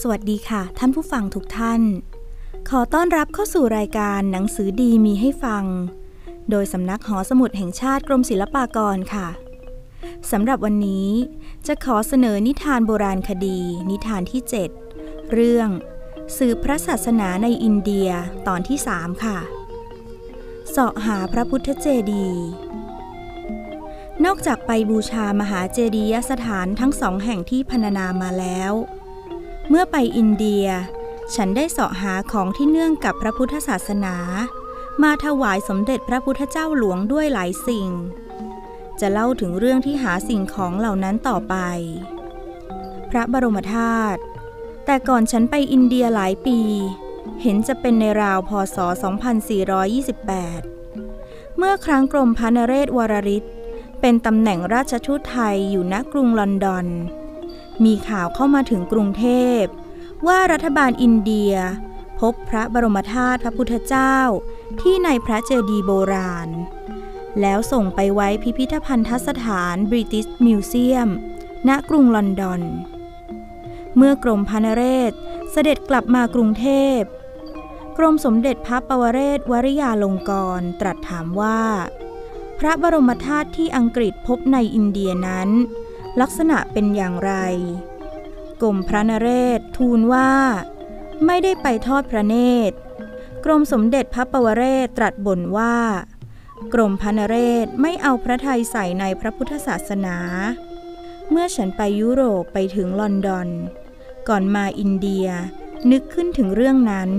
สวัสดีค่ะ ท่านผู้ฟังทุกท่าน ขอต้อนรับเข้าสู่รายการหนังสือดีมีให้ฟัง โดยสำนักหอสมุดแห่งชาติกรมศิลปากรค่ะสำหรับวันนี้จะขอเสนอนิทานโบราณคดี นิทานที่ 7 เรื่อง สืบพระศาสนาในอินเดียตอนที่ 3 ค่ะเสาะหาพระพุทธเจดีย์นอกจากไปบูชามหาเจดียสถานทั้งสองแห่งที่พรรณนามาแล้ว เมื่อไปอินเดีย ฉันได้เสาะหาของที่เนื่องกับพระพุทธศาสนา มาถวายสมเด็จพระพุทธเจ้าหลวงด้วยหลายสิ่ง จะเล่าถึงเรื่องที่หาสิ่งของเหล่านั้นต่อไป พระบรมธาตุแต่ก่อนฉันไปอินเดียหลายปี เห็นจะเป็นในราวพศ 2428 เมื่อครั้งกรมพระนเรศวรริศเป็นตำแหน่งราชทูตไทยอยู่ณกรุงลอนดอน มีข่าวเข้ามาถึงกรุงเทพ ว่ารัฐบาลอินเดีย พบพระบรมธาตุพระพุทธเจ้า ที่ในพระเจดีย์โบราณ แล้วส่งไปไว้พิพิธภัณฑสถานบริติชมิวเซียม ณกรุงลอนดอน เมื่อกรมพระนเรศเสด็จกลับมากรุงเทพ กรมสมเด็จพระปวเรศวริยาลงกรตรัสถามว่า พระบรมธาตุที่อังกฤษพบในอินเดียนั้น ลักษณะเป็นอย่างไร กรมพระนเรศทูลว่า ไม่ได้ไปทอดพระเนตร กรมสมเด็จพระปวเรศตรัสบ่นว่า กรมพระนเรศไม่เอาพระทัยใส่ในพระพุทธศาสนา เมื่อฉันไปยุโรปไปถึงลอนดอน ก่อนมาอินเดียนึกขึ้นถึงเรื่องนั้น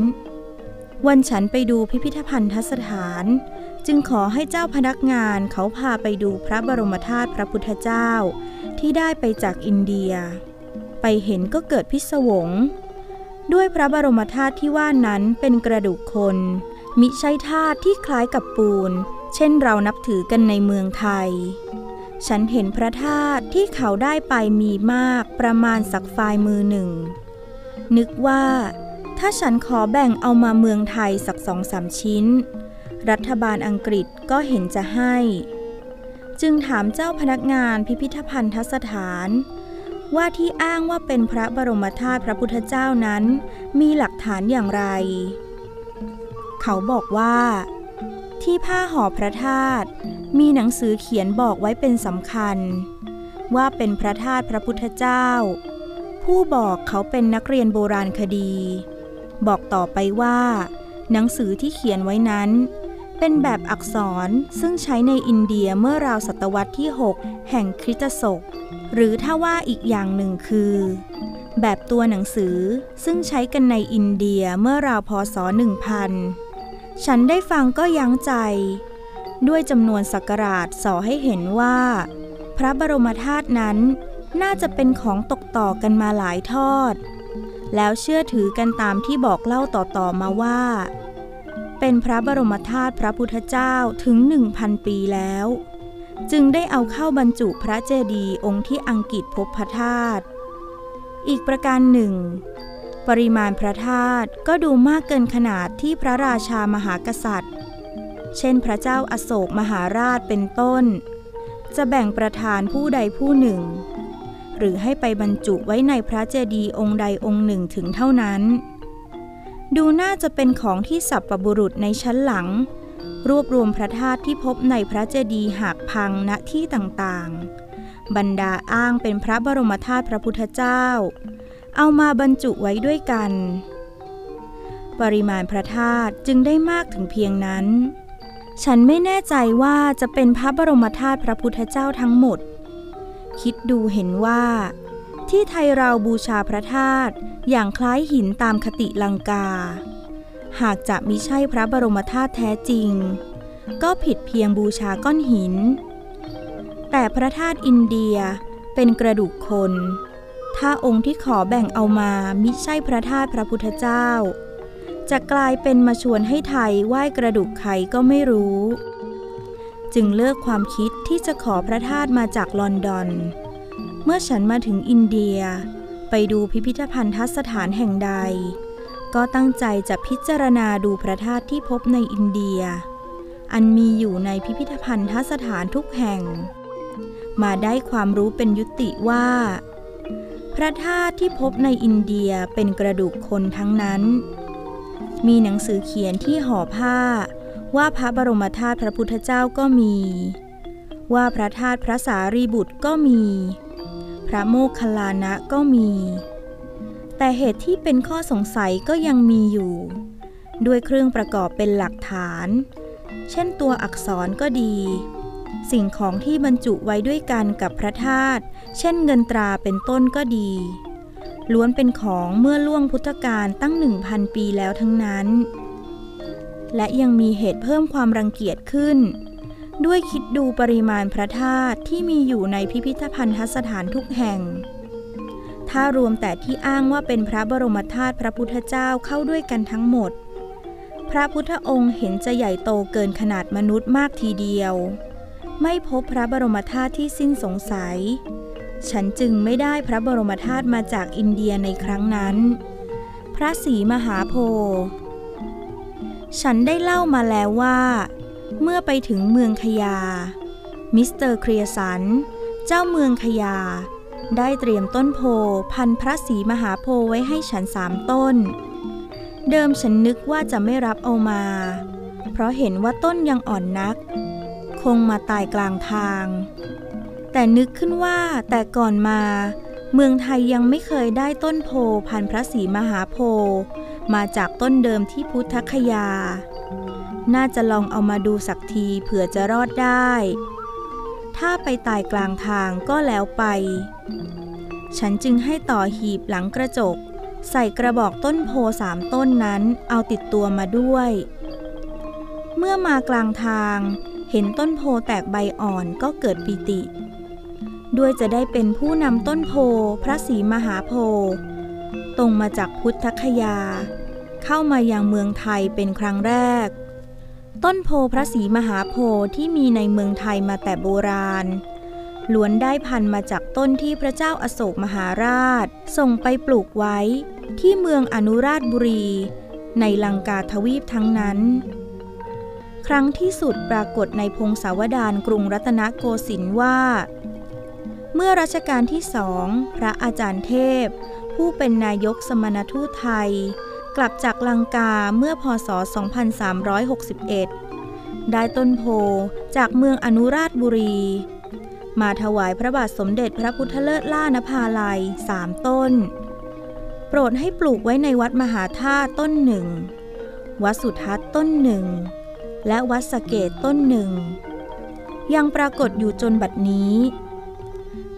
วันฉันไปดูพิพิธภัณฑสถาน จึงขอให้เจ้าพนักงานเขาพาไปดูพระบรมธาตุพระพุทธเจ้า ที่ได้ไปจากอินเดีย ไปเห็นก็เกิดพิศวง ด้วยพระบรมธาตุที่ว่านั้นเป็นกระดูกคน มิใช่ธาตุที่คล้ายกับปูน เช่นเรานับถือกันในเมืองไทย ฉันเห็นพระธาตุที่เขาได้ไปมีมากประมาณสักฝ่ายมือหนึ่ง นึกว่าถ้าฉันขอแบ่งเอามาเมืองไทยสักสองสามชิ้น รัฐบาลอังกฤษก็เห็นจะให้ จึงถามเจ้าพนักงานพิพิธภัณฑสถาน ว่าที่อ้างว่าเป็นพระบรมธาตุพระพุทธเจ้านั้น มีหลักฐานอย่างไร เขาบอกว่า ที่ผ้าห่อพระธาตุมีหนังสือเขียนบอกไว้เป็นสำคัญ ว่าเป็นพระธาตุพระพุทธเจ้า ผู้บอกเขาเป็นนักเรียนโบราณคดี บอกต่อไปว่า หนังสือที่เขียนไว้นั้น เป็นแบบอักษรซึ่งใช้ในอินเดียเมื่อราวศตวรรษที่ 6 แห่งคริสตศก หรือถ้าว่าอีกอย่างหนึ่งคือ แบบตัวหนังสือซึ่งใช้กันในอินเดียเมื่อราวพศ 1000 ฉันได้ฟังก็ยั้งใจ ด้วยจำนวนสักการาชสอให้เห็นว่า พระบรมธาตุนั้นน่าจะเป็นของตกต่อกันมาหลายทอด แล้วเชื่อถือกันตามที่บอกเล่าต่อๆมาว่า เป็นพระบรมธาตุพระพุทธเจ้าถึงหนึ่งพันปีแล้ว จึงได้เอาเข้าบรรจุพระเจดีย์องค์ที่อังกฤษพบพระธาตุอีกประการหนึ่ง ปริมาณพระธาตุก็ดูมากเกินขนาดที่พระราชามหากษัตริย์ เช่นพระเจ้าอโศกมหาราชเป็นต้น จะแบ่งประธานผู้ใดผู้หนึ่ง หรือให้ไปบรรจุไว้ในพระเจดีย์องค์ใดองค์หนึ่งถึงเท่านั้น ดูน่าจะเป็นของที่สับประบุรุษในชั้นหลัง รวบรวมพระธาตุที่พบในพระเจดีย์หักพังณที่ต่างๆ บรรดาอ้างเป็นพระบรมธาตุพระพุทธเจ้า เอามาบรรจุไว้ด้วยกัน ปริมาณพระธาตุจึงได้มากถึงเพียงนั้น ฉันไม่แน่ใจว่าจะเป็นพระบรมธาตุพระพุทธเจ้าทั้งหมด คิดดูเห็นว่า ที่ไทยเราบูชาพระธาตุอย่างคล้ายหินตามคติลังกา หากจะมิใช่พระบรมธาตุแท้จริง ก็ผิดเพียงบูชาก้อนหิน แต่พระธาตุอินเดียเป็นกระดูกคน ถ้าองค์ที่ขอแบ่งเอามามิใช่พระธาตุพระพุทธเจ้า จะกลายเป็นมาชวนให้ไทยไหว้กระดูกใครก็ไม่รู้ จึงเลิกความคิดที่จะขอพระธาตุมาจากลอนดอน เมื่อฉันมาถึงอินเดีย ไปดูพิพิธภัณฑสถานแห่งใด ก็ตั้งใจจะพิจารณาดูพระธาตุที่พบในอินเดีย อันมีอยู่ในพิพิธภัณฑสถานทุกแห่ง มาได้ความรู้เป็นยุติว่า พระธาตุที่พบในอินเดียเป็นกระดูกคนทั้งนั้น มีหนังสือเขียนที่ห่อผ้าว่าพระบรมธาตุพระพุทธเจ้าก็มี ว่าพระธาตุพระสารีบุตรก็มี ระโมคคัลลานะก็มี แต่เหตุที่เป็นข้อสงสัยก็ยังมีอยู่ ด้วยเครื่องประกอบเป็นหลักฐาน เช่นตัวอักษรก็ดี สิ่งของที่บรรจุไว้ด้วยกันกับพระธาตุเช่นเงินตราเป็นต้นก็ดี ล้วนเป็นของเมื่อล่วงพุทธกาลตั้งหนึ่งพันปีแล้วทั้งนั้น และยังมีเหตุเพิ่มความรังเกียจขึ้น ด้วยคิดดูปริมาณพระธาตุที่มีอยู่ในพิพิธภัณฑสถานทุกแห่ง ถ้ารวมแต่ที่อ้างว่าเป็นพระบรมธาตุพระพุทธเจ้าเข้าด้วยกันทั้งหมด พระพุทธองค์เห็นจะใหญ่โตเกินขนาดมนุษย์มากทีเดียว ไม่พบพระบรมธาตุที่สิ้นสงสัย ฉันจึงไม่ได้พระบรมธาตุมาจากอินเดียในครั้งนั้น พระศรีมหาโพธิ์ฉันได้เล่ามาแล้วว่า เมื่อไปถึงเมืองคยา มิสเตอร์เกรียสัน เจ้าเมืองคยา ได้เตรียมต้นโพธิ์พันธุ์พระศรีมหาโพธิ์ไว้ให้ฉันสามต้น เดิมฉันนึกว่าจะไม่รับเอามา เพราะเห็นว่าต้นยังอ่อนนัก คงมาตายกลางทาง แต่นึกขึ้นว่าแต่ก่อนมา เมืองไทยยังไม่เคยได้ต้นโพพันพระศรีมหาโพมาจากต้นเดิมที่พุทธคยา น่าจะลองเอามาดูสักทีเผื่อจะรอดได้ ถ้าไปตายกลางทางก็แล้วไป ฉันจึงให้ต่อหีบหลังกระจก ใส่กระบอกต้นโพสามต้นนั้นเอาติดตัวมาด้วย เมื่อมากลางทาง เห็นต้นโพแตกใบอ่อนก็เกิดปิติ ด้วยจะได้เป็นผู้นำต้นโพพระศรีมหาโพตรงมาจากพุทธคยา เข้ามายังเมืองไทยเป็นครั้งแรก ต้นโพพระศรีมหาโพธิ์ที่มีในเมืองไทยมาแต่โบราณ ล้วนได้พันมาจากต้นที่พระเจ้าอโศกมหาราชส่งไปปลูกไว้ ที่เมืองอนุราชบุรี ในลังกาทวีปทั้งนั้น ครั้งที่สุดปรากฏในพงศาวดารกรุงรัตนโกสินทร์ว่า เมื่อรัชกาลที่สองพระอาจารย์เทพ ผู้เป็นนายกสมณทูตไทย กลับจากลังกาเมื่อพศ 2361 ได้ต้นโพจากเมืองอนุราชบุรี มาถวายพระบาทสมเด็จพระพุทธเลิศล่านภาลัยสามต้น โปรดให้ปลูกไว้ในวัดมหาธาตุต้นหนึ่ง วัดสุทัศน์ต้นหนึ่ง และวัดสเกตต้นหนึ่ง ยังปรากฏอยู่จนบัดนี้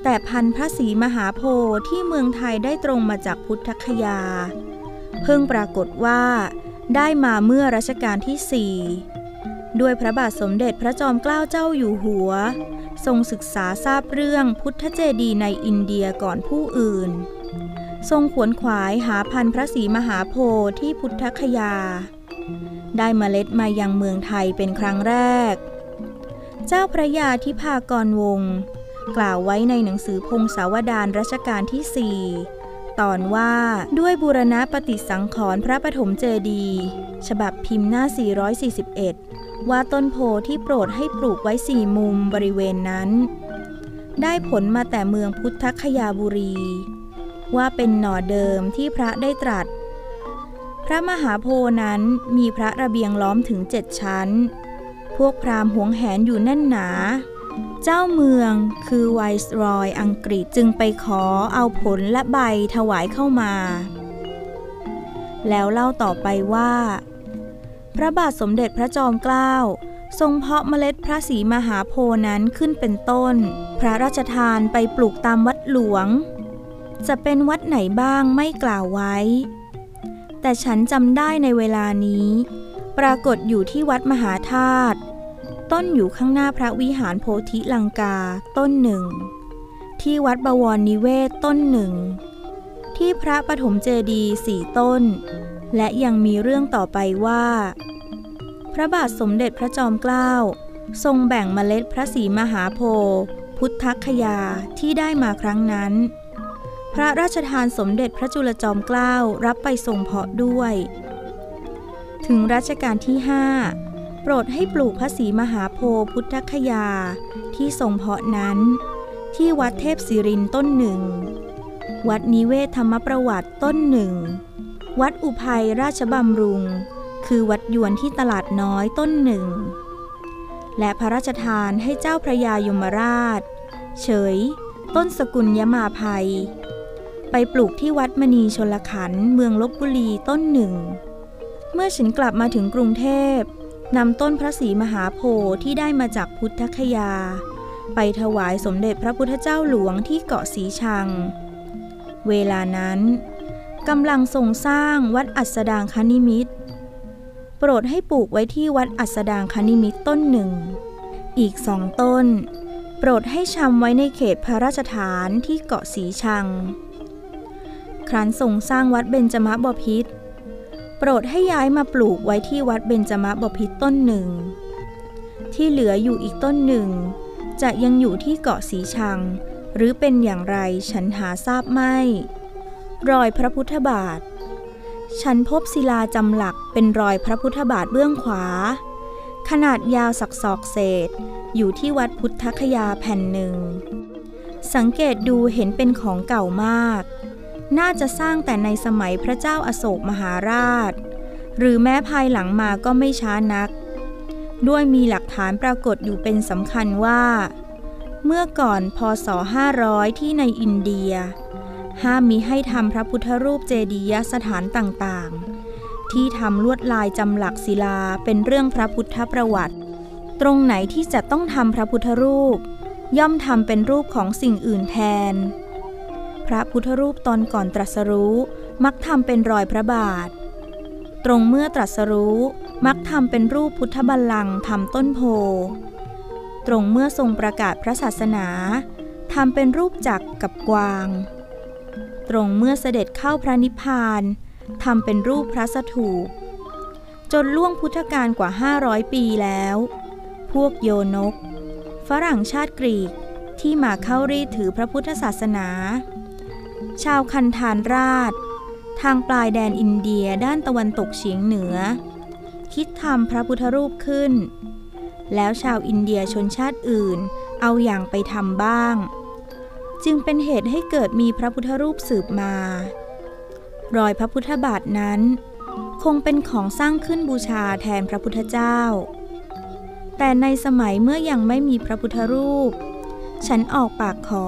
แต่พันพระศรีมหาโพธิ์ที่เมืองไทยได้ตรงมาจากพุทธคยา เพิ่งปรากฏว่า ได้มาเมื่อรัชกาลที่สี่ด้วยพระบาทสมเด็จพระจอมเกล้าเจ้าอยู่หัว ทรงศึกษาทราบเรื่องพุทธเจดีในอินเดียก่อนผู้อื่น ทรงขวนขวายหาพันพระศรีมหาโพธิ์ที่พุทธคยา ได้เมล็ดมายังเมืองไทยเป็นครั้งแรก เจ้าพระยาทิพากรวงศ์กล่าวไว้ในหนังสือพงศาวดารรัชกาลที่สี่ ตอนว่าด้วยบูรณะปฏิสังขรณ์พระปฐมเจดีย์ฉบับพิมพ์หน้า 441 ว่าต้นโพที่โปรดให้ปลูกไว้สี่มุมบริเวณนั้น ได้ผลมาแต่เมืองพุทธคยาบุรี ว่าเป็นหน่อเดิมที่พระได้ตรัส พระมหาโพนั้นมีพระระเบียงล้อมถึงเจ็ดชั้น พวกพราหมณ์หวงแหนอยู่แน่นหนา เจ้าเมืองคือไวส์รอยอังกฤษจึงไปขอเอาผลและใบถวายเข้ามา แล้วเล่าต่อไปว่า พระบาทสมเด็จพระจอมเกล้าทรงเพาะเมล็ดพระศรีมหาโพนั้นขึ้นเป็นต้น พระราชทานไปปลูกตามวัดหลวง จะเป็นวัดไหนบ้างไม่กล่าวไว้ แต่ฉันจำได้ในเวลานี้ ปรากฏอยู่ที่วัดมหาธาตุ ต้นอยู่ข้างหน้าพระวิหารโพธิลังกาต้นหนึ่ง ที่วัดบวรนิเวศต้นหนึ่ง ที่พระปฐมเจดีสี่ต้น และยังมีเรื่องต่อไปว่า พระบาทสมเด็จพระจอมเกล้า ทรงแบ่งเมล็ดพระศรีมหาโพธิ์พุทธคยาที่ได้มาครั้งนั้น พระราชทานสมเด็จพระจุลจอมเกล้ารับไปทรงเพาะด้วย ถึงรัชกาลที่ห้า ปรดให้ปลูกพระศรีมหาโพธิ์พุทธคยา ที่ทรงเพาะนั้น ที่วัดเทพศิรินต้นหนึ่ง วัดนิเวศธรรมประวัติต้นหนึ่ง วัดอุภัยราชบำรุง คือวัดยวนที่ตลาดน้อยต้นหนึ่ง และพระราชทานให้เจ้าพระยายมราช เฉย ต้นสกุลยมาภัย ไปปลูกที่วัดมณีชนลขันเมืองลบบุรีต้นหนึ่ง เมื่อฉันกลับมาถึงกรุงเทพ นำต้นพระศรีมหาโพธิ์ที่ได้มาจากพุทธคยา ไปถวายสมเด็จพระพุทธเจ้าหลวงที่เกาะสีชัง เวลานั้นกำลังทรงสร้างวัดอัสดางคณิมิตรโปรดให้ปลูกไว้ที่วัดอัสดางคณิมิตรต้นหนึ่ง อีกสองต้น โปรดให้ชำไว้ในเขตพระราชฐานที่เกาะสีชัง ครั้นทรงสร้างวัดเบญจมบพิตร โปรดให้ย้ายมาปลูกไว้ที่วัดเบญจมบพิตรต้นหนึ่ง ที่เหลืออยู่อีกต้นหนึ่ง จะยังอยู่ที่เกาะสีชัง หรือเป็นอย่างไรฉันหาทราบไม่ รอยพระพุทธบาท ฉันพบศิลาจำหลักเป็นรอยพระพุทธบาทเบื้องขวา ขนาดยาวสักศอกเศษ อยู่ที่วัดพุทธคยาแผ่นหนึ่ง สังเกตดูเห็นเป็นของเก่ามาก น่าจะสร้างแต่ในสมัยพระเจ้าอาโศกมหาราช หรือแม้ภายหลังมาก็ไม่ช้านัก ด้วยมีหลักฐานปรากฏอยู่เป็นสำคัญว่า เมื่อก่อนพศ 500 ที่ในอินเดีย ห้ามมีให้ทำพระพุทธรูปเจดียสถานต่างๆ ที่ทำลวดลายจำหลักศิลาเป็นเรื่องพระพุทธประวัติ ตรงไหนที่จะต้องทำพระพุทธรูป ย่อมทำเป็นรูปของสิ่งอื่นแทน พระพุทธรูปตอนก่อนตรัสรู้ มักทำเป็นรอยพระบาท ตรงเมื่อตรัสรู้ มักทำเป็นรูปพุทธบัลลังก์ทำต้นโพ ตรงเมื่อทรงประกาศพระศาสนาทำเป็นรูปจักรกับกวาง ตรงเมื่อเสด็จเข้าพระนิพพานทำเป็นรูปพระสถูป จนล่วงพุทธกาลกว่า 500 ปีแล้ว พวกโยนก ฝรั่งชาติกรีกที่มาเข้ารีถือพระพุทธศาสนา ชาวคันธานราช ทางปลายแดนอินเดียด้านตะวันตกเฉียงเหนือ คิดทำพระพุทธรูปขึ้น แล้วชาวอินเดียชนชาติอื่นเอาอย่างไปทำบ้าง จึงเป็นเหตุให้เกิดมีพระพุทธรูปสืบมา รอยพระพุทธบาทนั้น คงเป็นของสร้างขึ้นบูชาแทนพระพุทธเจ้า แต่ในสมัยเมื่อยังไม่มีพระพุทธรูป ฉันออกปากขอ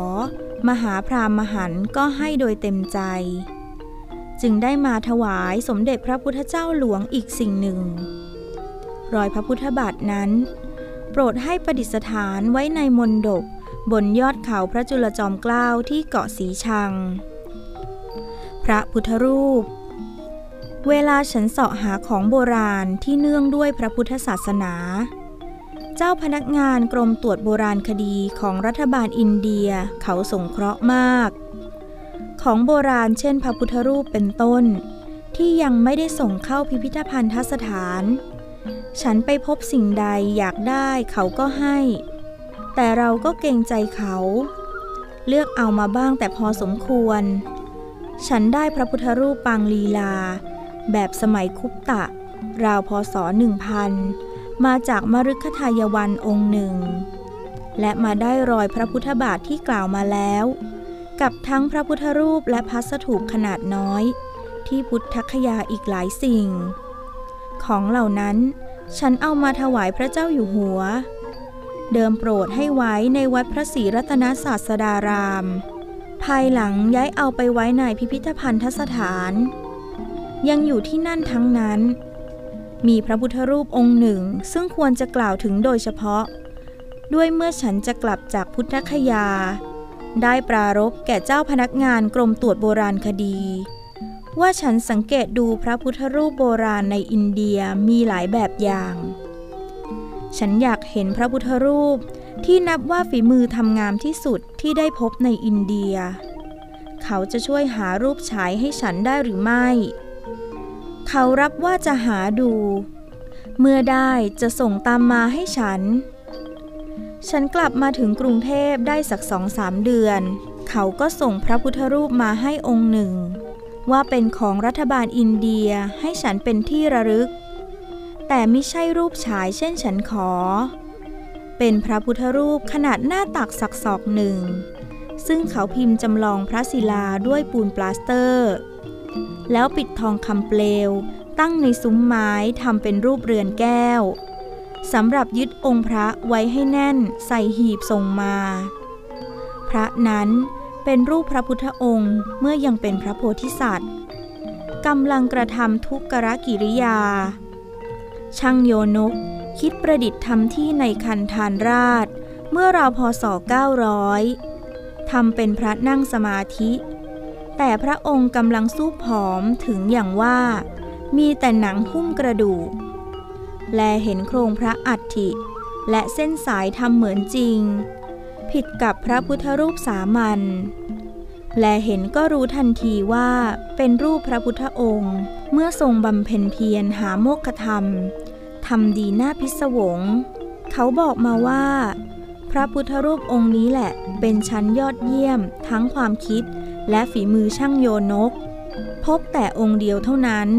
มหาพรามมหันก็ให้โดยเต็มใจ จึงได้มาถวายสมเด็จพระพุทธเจ้าหลวงอีกสิ่งหนึ่ง รอยพระพุทธบาทนั้น โปรดให้ประดิษฐานไว้ในมณฑปบนยอดเขาพระจุลจอมเกล้าที่เกาะสีชัง พระพุทธรูป เวลาฉันเสาะหาของโบราณที่เนื่องด้วยพระพุทธศาสนา เจ้าพนักงานกรมตรวจโบราณคดีของรัฐบาลอินเดียเขาสงเคราะห์มาก ของโบราณเช่นพระพุทธรูปเป็นต้น ที่ยังไม่ได้ส่งเข้าพิพิธภัณฑสถาน ฉันไปพบสิ่งใดอยากได้เขาก็ให้ แต่เราก็เกรงใจเขา เลือกเอามาบ้างแต่พอสมควร ฉันได้พระพุทธรูปปางลีลา แบบสมัยคุปตะ ราวพศหนึ่งพัน มาจากมฤคทายวันองค์หนึ่ง และมาได้รอยพระพุทธบาทที่กล่าวมาแล้ว กับทั้งพระพุทธรูปและพัสถูปขนาดน้อย ที่พุทธคยาอีกหลายสิ่ง ของเหล่านั้นฉันเอามาถวายพระเจ้าอยู่หัว เดิมโปรดให้ไว้ในวัดพระศรีรัตนศาสดาราม ภายหลังย้ายเอาไปไว้ในพิพิธภัณฑสถาน ยังอยู่ที่นั่นทั้งนั้น มีพระพุทธรูปองค์หนึ่ง ซึ่งควรจะกล่าวถึงโดยเฉพาะ ด้วยเมื่อฉันจะกลับจากพุทธคยา ได้ปรารบแก่เจ้าพนักงานกรมตรวจโบราณคดี ว่าฉันสังเกตดูพระพุทธรูปโบราณในอินเดียมีหลายแบบอย่าง ฉันอยากเห็นพระพุทธรูปที่นับว่าฝีมือทำงามที่สุดที่ได้พบในอินเดีย เขาจะช่วยหารูปฉายให้ฉันได้หรือไม่ เขารับว่าจะหาดู เมื่อได้จะส่งตามมาให้ฉัน ฉันกลับมาถึงกรุงเทพได้สักสองสามเดือน เขาก็ส่งพระพุทธรูปมาให้องค์หนึ่ง ว่าเป็นของรัฐบาลอินเดียให้ฉันเป็นที่ระลึก แต่ไม่ใช่รูปฉายเช่นฉันขอ เป็นพระพุทธรูปขนาดหน้าตักสักศอกหนึ่งซึ่งเขาพิมพ์จำลองพระศิลาด้วยปูนปลาสเตอร์ แล้วปิดทองคำเปลว ตั้งในซุ้มไม้ทำเป็นรูปเรือนแก้วสำหรับยึดองค์พระไว้ให้แน่นใส่หีบทรงมา พระนั้นเป็นรูปพระพุทธองค์เมื่อยังเป็นพระโพธิสัตว์กำลังกระทำทุกกรกิริยา ช่างโยนกคิดประดิษฐ์ทำที่ในคันธานราช เมื่อราวพศ 900ทำเป็นพระนั่งสมาธิ แต่พระองค์กำลังสู้ผอมถึงอย่างว่า มีแต่หนังหุ้มกระดูก แลเห็นโครงพระอัฐิ และเส้นสายทำเหมือนจริง ผิดกับพระพุทธรูปสามัญแลเห็นก็รู้ทันทีว่าเป็นรูปพระพุทธองค์ เมื่อทรงบำเพ็ญเพียรหาโมกขธรรมทำดีหน้าพิศวง เขาบอกมาว่า พระพุทธรูปองค์นี้แหละ เป็นชั้นยอดเยี่ยมทั้งความคิด และฝีมือช่างโยนก พบแต่องค์เดียวเท่านั้น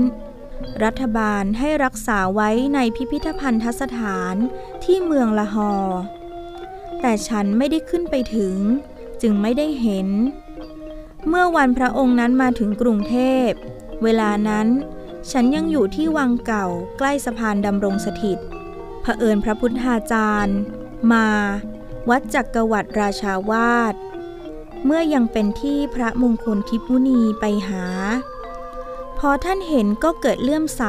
รัฐบาลให้รักษาไว้ในพิพิธภัณฑสถานที่เมืองละหอ แต่ฉันไม่ได้ขึ้นไปถึง จึงไม่ได้เห็น เมื่อวันพระองค์นั้นมาถึงกรุงเทพ เวลานั้นฉันยังอยู่ที่วังเก่าใกล้สะพานดำรงสถิตเผอิญพระพุทธาจารย์ มา วัดจักกรวรรดิราชาวาส เมื่อยังเป็นที่พระมงคลทิพุนีไปหา พอท่านเห็นก็เกิดเลื่อมใส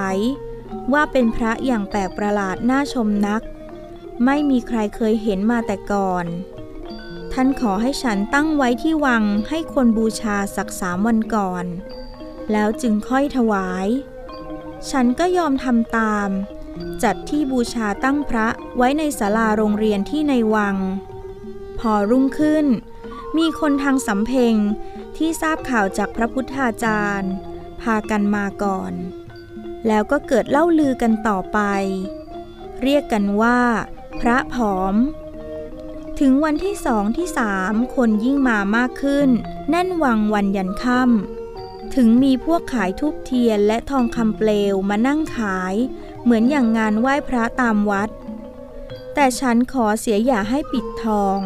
ว่าเป็นพระอย่างแปลกประหลาดน่าชมนัก ไม่มีใครเคยเห็นมาแต่ก่อน ท่านขอให้ฉันตั้งไว้ที่วังให้คนบูชาสักสามวันก่อน แล้วจึงค่อยถวาย ฉันก็ยอมทำตาม จัดที่บูชาตั้งพระไว้ในศาลาโรงเรียนที่ในวัง พอรุ่งขึ้น มีคนทางสำเพ็งที่ทราบข่าวจากพระพุทธาจารย์ พากันมาก่อน แล้วก็เกิดเล่าลือกันต่อไป เรียกกันว่า พระผอม ถึงวันที่สองที่สามคนยิ่งมามากขึ้น แน่นวังวันยันค่ำถึงมีพวกขายทุบเทียนและทองคำเปลวมานั่งขาย เหมือนอย่างงานไหว้พระตามวัด แต่ฉันขอเสียอย่าให้ปิดทอง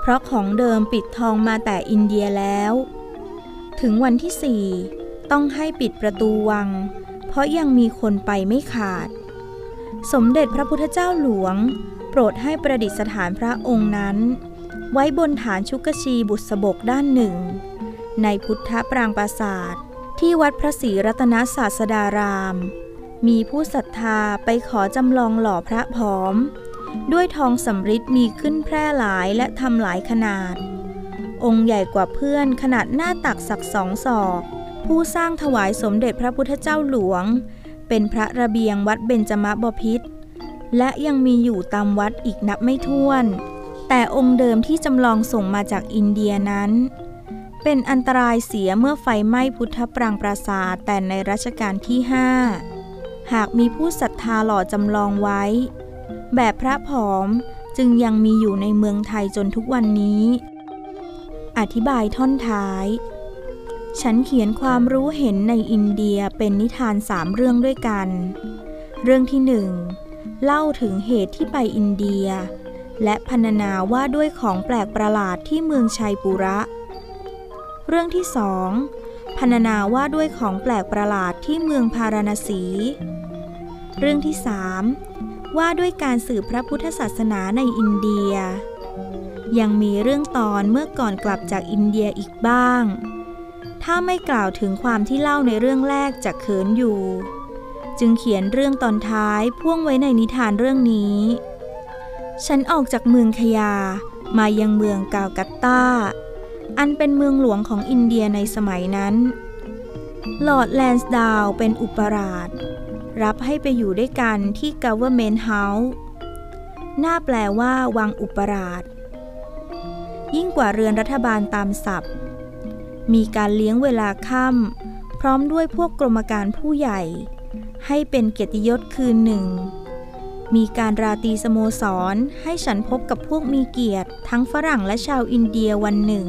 เพราะของเดิมปิดทองมาแต่อินเดียแล้ว ถึงวันที่สี่ต้องให้ปิดประตูวัง เพราะยังมีคนไปไม่ขาด สมเด็จพระพุทธเจ้าหลวง โปรดให้ประดิษฐานพระองค์นั้น ไว้บนฐานชุกชีบุษบกด้านหนึ่ง ในพุทธปรางปราศาสตร์ที่วัดพระศรีรัตนศาสดาราม มีผู้ศรัทธาไปขอจำลองหล่อพระผอม ด้วยทองสำริดมีขึ้นแพร่หลายและทำหลายขนาด องค์ใหญ่กว่าเพื่อนขนาดหน้าตักสักสองศอก ผู้สร้างถวายสมเด็จพระพุทธเจ้าหลวง เป็นพระระเบียงวัดเบญจมบพิษและยังมีอยู่ตามวัดอีกนับไม่ถ้วน แต่องค์เดิมที่จำลองส่งมาจากอินเดียนั้น เป็นอันตรายเสียเมื่อไฟไหม้พุทธปรางปราสาทแต่ในรัชกาลที่ห้าหากมีผู้ศรัทธาหล่อจำลองไว้ แบบพระผอมจึงยังมีอยู่ในเมืองไทยจนทุกวันนี้ อธิบายท่อนท้าย ฉันเขียนความรู้เห็นในอินเดียเป็นนิทานสามเรื่องด้วยกัน เรื่องที่หนึ่งเล่าถึงเหตุที่ไปอินเดีย และพรรณนาว่าด้วยของแปลกประหลาดที่เมืองชัยปุระ เรื่องที่สองพรรณนาว่าด้วยของแปลกประหลาดที่เมืองพาราณสี เรื่องที่สาม ว่าด้วยการสืบพระพุทธศาสนาในอินเดีย ยังมีเรื่องตอนเมื่อก่อนกลับจากอินเดียอีกบ้าง ถ้าไม่กล่าวถึงความที่เล่าในเรื่องแรกจากเขินอยู่ จึงเขียนเรื่องตอนท้ายพ่วงไว้ในนิทานเรื่องนี้ ฉันออกจากเมืองขยามายังเมืองกาลกัตตาอันเป็นเมืองหลวงของอินเดียในสมัยนั้น ลอร์ดแลนส์ดาวเป็นอุปราช รับให้ไปอยู่ด้วยกันที่ Government House น่าแปลว่าวังอุปราช ยิ่งกว่าเรือนรัฐบาลตามศัพท์ มีการเลี้ยงเวลาค่ำพร้อมด้วยพวกกรมการผู้ใหญ่ ให้เป็นเกียรติยศคืนหนึ่ง มีการราตรีสโมสร ให้ฉันพบกับพวกมีเกียรติ ทั้งฝรั่งและชาวอินเดียวันหนึ่ง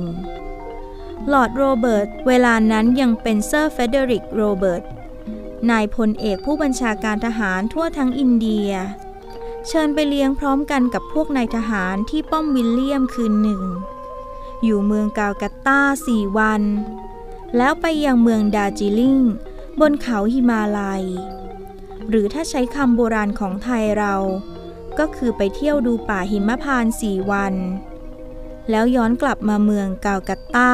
ลอร์ดโรเบิร์ตเวลานั้นยังเป็นเซอร์เฟรเดริกโรเบิร์ต นายพลเอกผู้บัญชาการทหารทั่วทั้งอินเดีย เชิญไปเลี้ยงพร้อมกันกับพวกนายทหารที่ป้อมวิลเลียมคืนหนึ่ง อยู่เมืองกาลกัตตาสี่วัน แล้วไปยังเมืองดาจิลิงบนเขาหิมาลัย หรือถ้าใช้คำโบราณของไทยเรา ก็คือไปเที่ยวดูป่าหิมพานสี่วัน แล้วย้อนกลับมาเมืองกาลกัตตา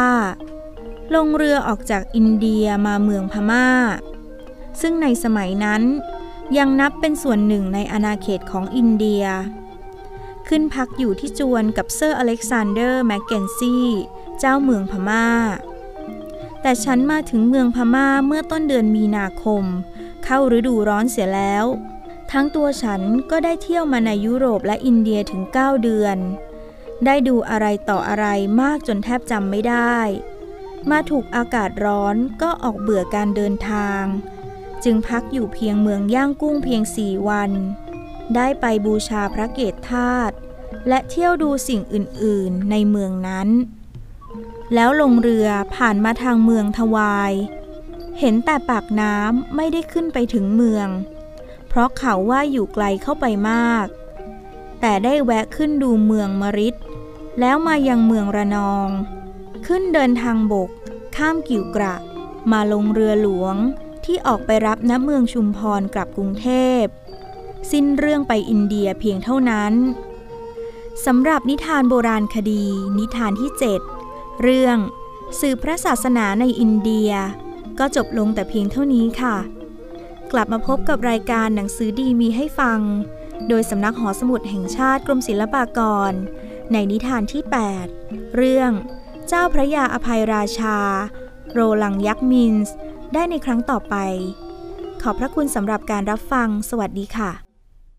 ลงเรือออกจากอินเดียมาเมืองพม่า ซึ่งในสมัยนั้น ยังนับเป็นส่วนหนึ่งในอาณาเขตของอินเดีย ขึ้นพักอยู่ที่จวนกับเซอร์อเล็กซานเดอร์แมกเกนซีเจ้าเมืองพม่า แต่ฉันมาถึงเมืองพม่าเมื่อต้นเดือนมีนาคม เข้าฤดูร้อนเสียแล้ว ทั้งตัวฉันก็ได้เที่ยวมาในยุโรปและอินเดียถึง 9 เดือน ได้ดูอะไรต่ออะไรมากจนแทบจำไม่ได้มาถูกอากาศร้อนก็ออกเบื่อการเดินทาง จึงพักอยู่เพียงเมืองย่างกุ้งเพียงสี่วัน ได้ไปบูชาพระเกศธาตุและเที่ยวดูสิ่งอื่นๆในเมืองนั้น แล้วลงเรือผ่านมาทางเมืองทวาย เห็นแต่ปากน้ำไม่ได้ขึ้นไปถึงเมือง เพราะเขาว่าอยู่ไกลเข้าไปมาก แต่ได้แวะขึ้นดูเมืองมริดแล้วมายังเมืองระนอง ขึ้นเดินทางบก ข้ามกิ่วกระ มาลงเรือหลวง ที่ออกไปรับณเมืองชุมพรกลับกรุงเทพ สิ้นเรื่องไปอินเดียเพียงเท่านั้นสำหรับนิทานโบราณคดี นิทานที่ 7 เรื่อง สื่อพระศาสนาในอินเดีย ก็จบลงแต่เพียงเท่านี้ค่ะ กลับมาพบกับรายการหนังสือดีมีให้ฟัง โดยสำนักหอสมุดแห่งชาติกรมศิลปากร ในนิทานที่ 8 เรื่อง เจ้าพระยาอภัยราชา โรลังยักษ์มินส์ ได้ในครั้งต่อไป ขอบพระคุณสำหรับการรับฟัง สวัสดีค่ะ